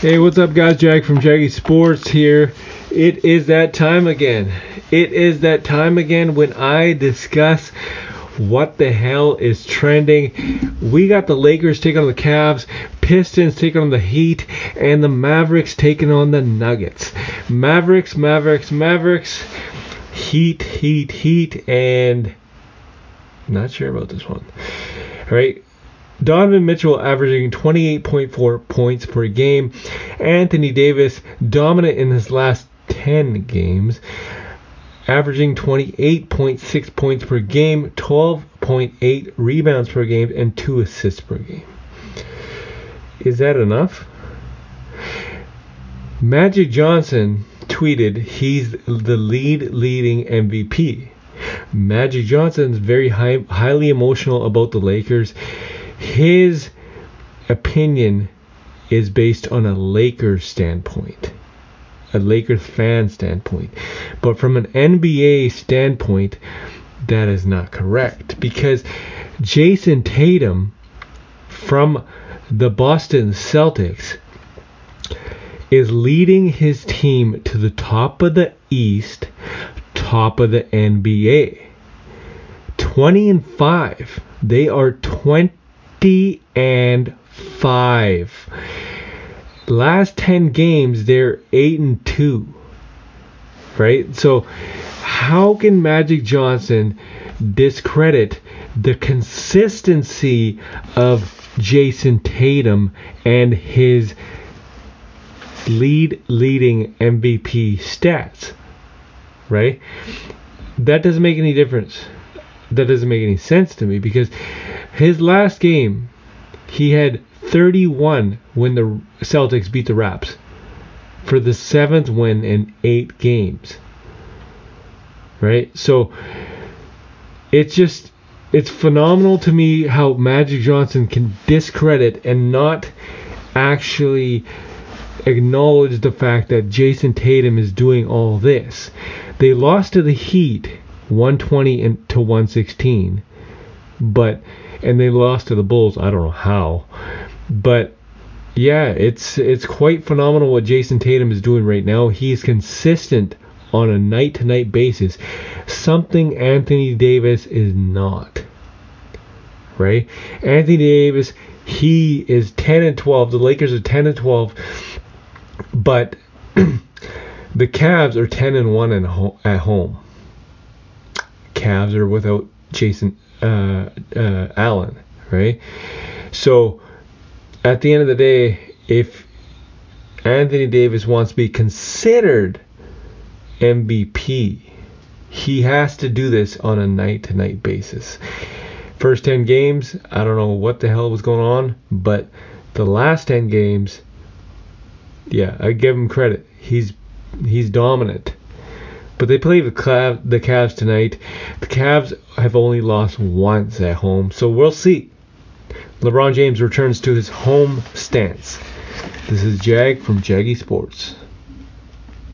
Hey, what's up, guys? Jack from Jaggy Sports here. It is that time again. It is that time again when I discuss what the hell is trending. We got the Lakers taking on the Cavs, Pistons taking on the Heat, and the Mavericks taking on the Nuggets. Mavericks, Mavericks, Mavericks, Heat, Heat, Heat, and not sure about this one. All right. Donovan Mitchell averaging 28.4 points per game. Anthony Davis dominant in his last 10 games, averaging 28.6 points per game, 12.8 rebounds per game, and 2 assists per game. Is that enough? Magic Johnson tweeted he's the lead leading MVP. Magic Johnson is very high, highly emotional about the Lakers his opinion is based on a Lakers standpoint, a Lakers fan standpoint. But from an NBA standpoint, that is not correct because Jayson Tatum from the Boston Celtics is leading his team to the top of the East, top of the NBA. 20 and 5. They are 20 50 and 5. Last 10 games they're 8 and 2. Right? So how can Magic Johnson discredit the consistency of Jayson Tatum and his lead leading MVP stats? Right? That doesn't make any difference. That doesn't make any sense to me because his last game, he had 31 when the Celtics beat the Raps for the seventh win in eight games. Right? So it's just it's phenomenal to me how Magic Johnson can discredit and not actually acknowledge the fact that Jayson Tatum is doing all this. They lost to the Heat 120 to 116, but and they lost to the Bulls. I don't know how, but yeah, it's it's quite phenomenal what Jayson Tatum is doing right now. He's consistent on a night to night basis, something Anthony Davis is not. Right? Anthony Davis, he is 10 and 12. The Lakers are 10 and 12, but the Cavs are 10 and 1 at home. Cavs are without Jason uh, uh, Allen, right? So at the end of the day, if Anthony Davis wants to be considered MVP, he has to do this on a night to night basis. First 10 games, I don't know what the hell was going on, but the last 10 games, yeah, I give him credit. He's he's dominant. But they play the Cavs, the Cavs tonight. The Cavs have only lost once at home, so we'll see. LeBron James returns to his home stance. This is Jag from Jaggy Sports.